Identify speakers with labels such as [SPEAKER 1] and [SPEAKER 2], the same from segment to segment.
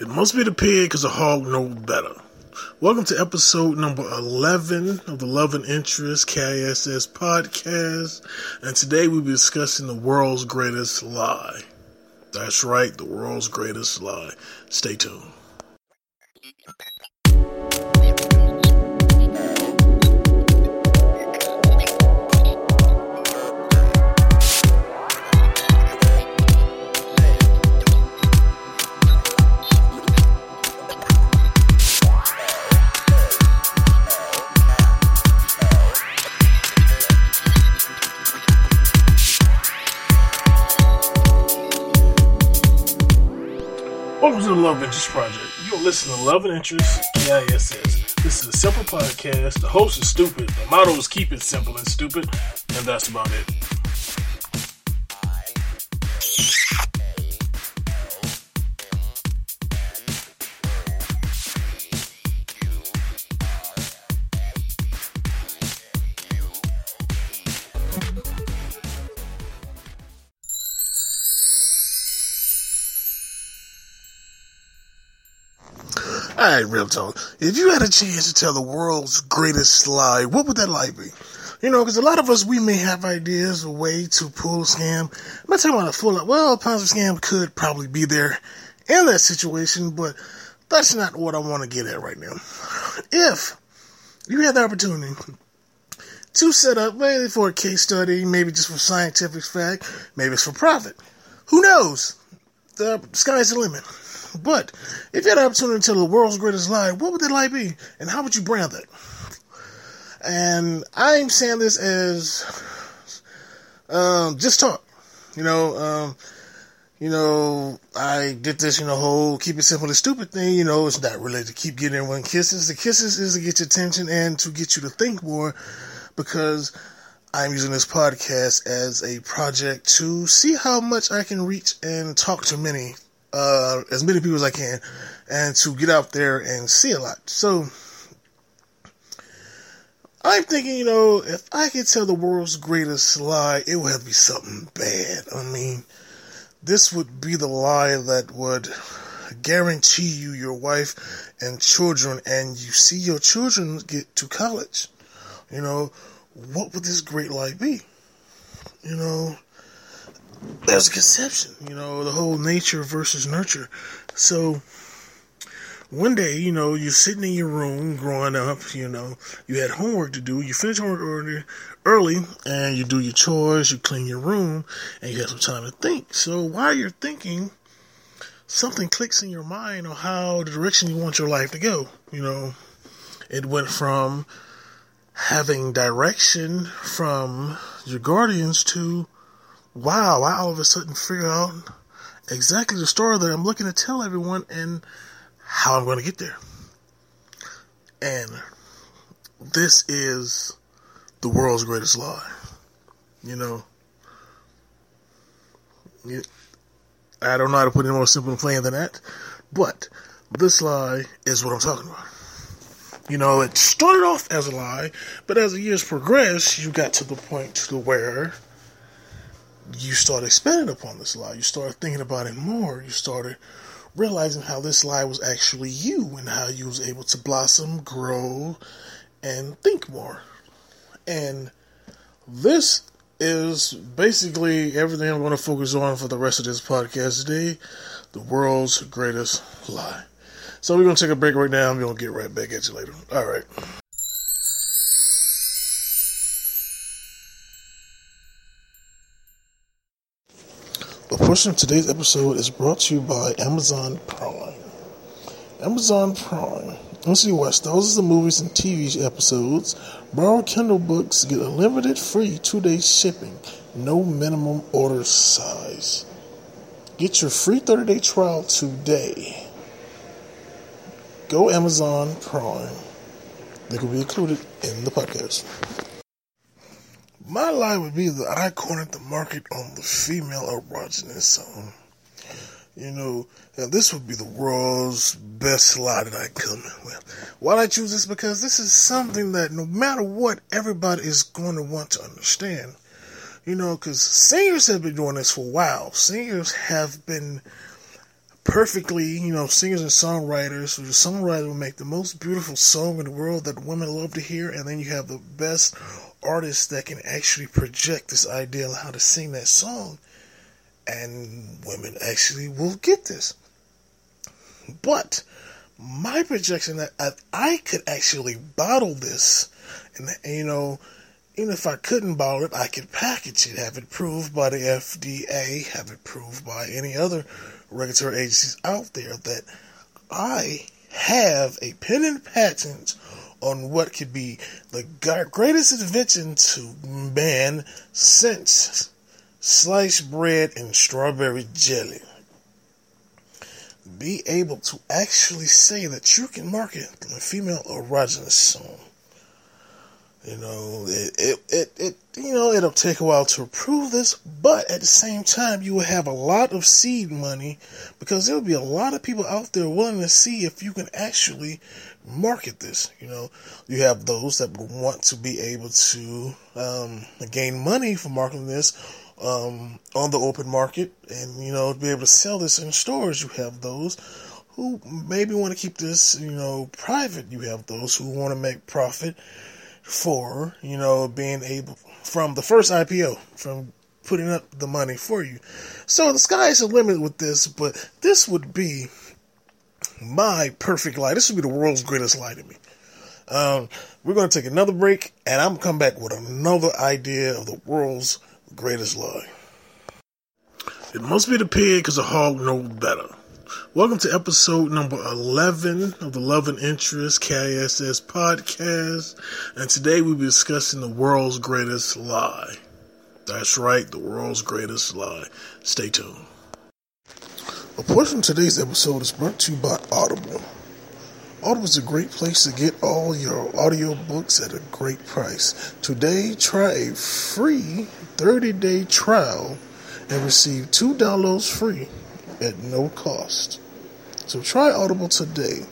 [SPEAKER 1] It must be the pig because a hog know better. Welcome to episode number 11 of the Love and Interest KISS podcast. And today we'll be discussing the world's greatest lie. That's right, the world's greatest lie. Stay tuned. Welcome to the Love Interest Project. You're listening to Love and Interest KISS. This is a simple podcast. The host is stupid. The motto is keep it simple and stupid. And that's about it. Alright, real talk. If you had a chance to tell the world's greatest lie, what would that lie be? You know, because a lot of us, we may have ideas, a way to pull a scam. I'm not talking about a full, well, a Ponzi scam could probably be there in that situation, but that's not what I want to get at right now. If you had the opportunity to set up, maybe for a case study, maybe just for scientific fact, maybe it's for profit. Who knows? The sky's the limit. But if you had the opportunity to tell the world's greatest lie, what would that lie be? And how would you brand it? And I'm saying this as um, just talk. You know, um, you know, I did this, you know, whole keep it simple and stupid thing. You know, it's not really to keep getting everyone kisses. The kisses is to get your attention and to get you to think more because I'm using this podcast as a project to see how much I can reach and talk to many uh, as many people as I can, and to get out there and see a lot. So I'm thinking, you know, if I could tell the world's greatest lie, it would have to be something bad. I mean, this would be the lie that would guarantee you your wife and children, and you see your children get to college. You know, what would this great lie be? You know, there's a conception, you know, the whole nature versus nurture. So one day, you know, you're sitting in your room growing up, you know, you had homework to do, you finish homework early, early and you do your chores, you clean your room, and you have some time to think. So while you're thinking, something clicks in your mind on how the direction you want your life to go. You know, it went from having direction from your guardians to wow, I all of a sudden figure out exactly the story that I'm looking to tell everyone and how I'm going to get there. And this is the world's greatest lie. You know, I don't know how to put it more simple and plain than that, but this lie is what I'm talking about. You know, it started off as a lie, but as the years progressed, you got to the point to where you start expanding upon this lie. You start thinking about it more. You started realizing how this lie was actually you and how you was able to blossom, grow, and think more. And this is basically everything I'm going to focus on for the rest of this podcast today. The world's greatest lie. So we're going to take a break right now and we're going to get right back at you later. All right. Portion of today's episode is brought to you by Amazon Prime. Amazon Prime. Once you watch thousands of movies and TV episodes, borrow Kindle books, get unlimited free two day shipping, no minimum order size. Get your free 30 day trial today. Go Amazon Prime. They will be included in the podcast. My lie would be that I cornered the market on the female erogenous zone. You know, and this would be the world's best lie that I come in with. Why I choose this? Because this is something that no matter what, everybody is going to want to understand. You know, because singers have been doing this for a while. Singers have been perfectly, you know, singers and songwriters. So the songwriter will make the most beautiful song in the world that women love to hear, and then you have the best artists that can actually project this idea of how to sing that song, and women actually will get this. But my projection that I could actually bottle this, and you know, even if I couldn't bottle it, I could package it, have it proved by the FDA, have it proved by any other regulatory agencies out there that I have a pending patent on what could be the greatest invention to man since sliced bread and strawberry jelly. Be able to actually say that you can market a female erogenous song. You know, it, it, it, it, you know, it'll take a while to approve this, but at the same time, you will have a lot of seed money because there'll be a lot of people out there willing to see if you can actually market this. You know, you have those that want to be able to um, gain money from marketing this um, on the open market and, you know, to be able to sell this in stores. You have those who maybe want to keep this, you know, private. You have those who want to make profit for, you know, being able from the first IPO, from putting up the money for you. So the sky's the limit with this, but this would be my perfect lie. This would be the world's greatest lie to me. Um, we're going to take another break, and I'm going to come back with another idea of the world's greatest lie. It must be the pig because the hog knows better. Welcome to episode number 11 of the Love and Interest KISS podcast. And today we'll be discussing the world's greatest lie. That's right, the world's greatest lie. Stay tuned. A portion of today's episode is brought to you by Audible. Audible is a great place to get all your audio books at a great price. Today, try a free 30 day trial and receive two downloads free at no cost. So try Audible today.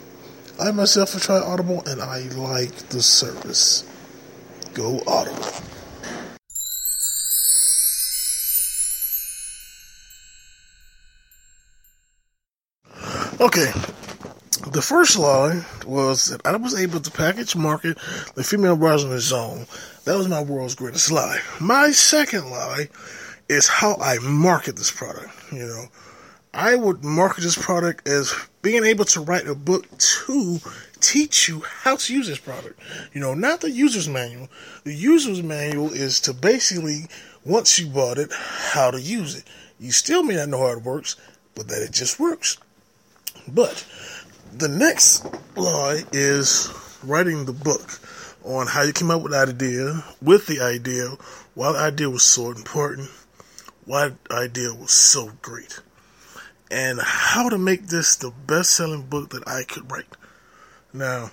[SPEAKER 1] I myself have tried Audible and I like the service. Go Audible. Okay, the first lie was that I was able to package market the female browser zone. That was my world's greatest lie. My second lie is how I market this product. You know, I would market this product as being able to write a book to teach you how to use this product. You know, not the user's manual. The user's manual is to basically, once you bought it, how to use it. You still may not know how it works, but that it just works. But the next lie is writing the book on how you came up with that idea, with the idea, why the idea was so important, why the idea was so great and how to make this the best selling book that I could write. Now,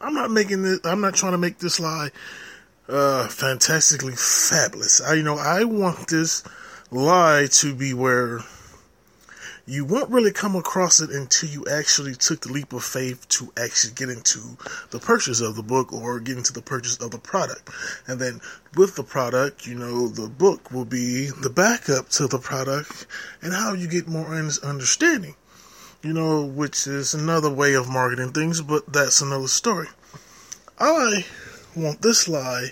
[SPEAKER 1] I'm not making this, I'm not trying to make this lie uh, fantastically fabulous. I, you know, I want this lie to be where you won't really come across it until you actually took the leap of faith to actually get into the purchase of the book or get into the purchase of the product. And then with the product, you know, the book will be the backup to the product and how you get more understanding. You know, which is another way of marketing things, but that's another story. I want this lie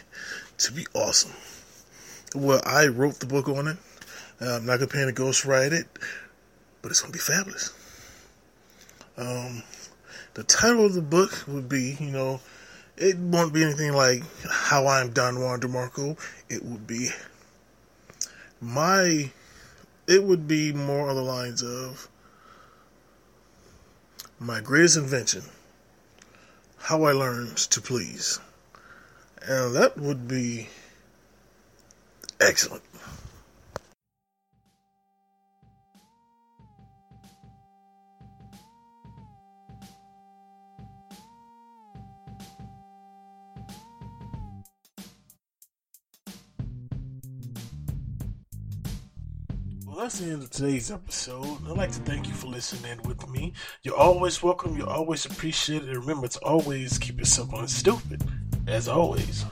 [SPEAKER 1] to be awesome. Well, I wrote the book on it. I'm not going to pay to ghostwrite it but it's gonna be fabulous. Um, the title of the book would be, you know, it won't be anything like How I'm Don Juan DeMarco. It would be my, it would be more on the lines of my greatest invention, How I Learned to Please. And that would be excellent. Well, that's the end of today's episode. I'd like to thank you for listening with me. You're always welcome. You're always appreciated. And remember to always keep yourself on stupid. As always.